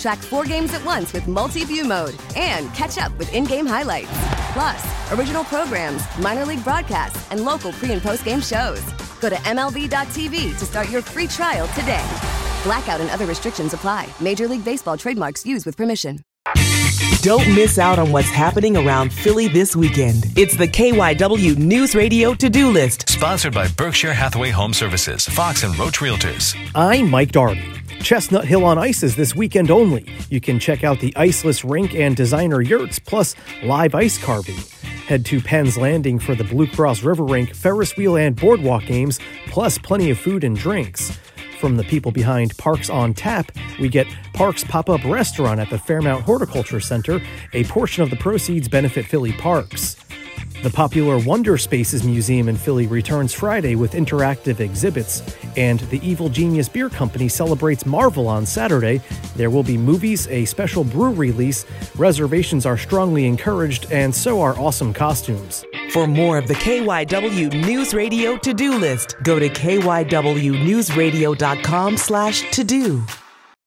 Track four games at once with multi view mode and catch up with in game highlights. Plus, original programs, minor league broadcasts, and local pre and post game shows. Go to MLB.tv to start your free trial today. Blackout and other restrictions apply. Major League Baseball trademarks used with permission. Don't miss out on what's happening around Philly this weekend. It's the KYW News Radio to do list. Sponsored by Berkshire Hathaway Home Services, Fox and Roach Realtors. I'm Mike Dougherty. Chestnut Hill on Ice is this weekend only. You can check out the iceless rink and designer yurts, plus live ice carving. Head to Penn's Landing for the Blue Cross River Rink, Ferris wheel, and boardwalk games, plus plenty of food and drinks. From the people behind Parks on Tap, we get Parks Pop Up Restaurant at the Fairmount Horticulture Center. A portion of the proceeds benefit Philly Parks. The popular Wonder Spaces Museum in Philly returns Friday with interactive exhibits, and the Evil Genius Beer Company celebrates Marvel on Saturday. There will be movies, a special brew release, reservations are strongly encouraged, and so are awesome costumes. For more of the KYW News Radio to-do list, go to kywnewsradio.com slash to-do.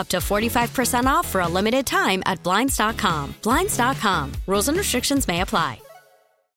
Up to 45% off for a limited time at Blinds.com. Blinds.com. Rules and restrictions may apply.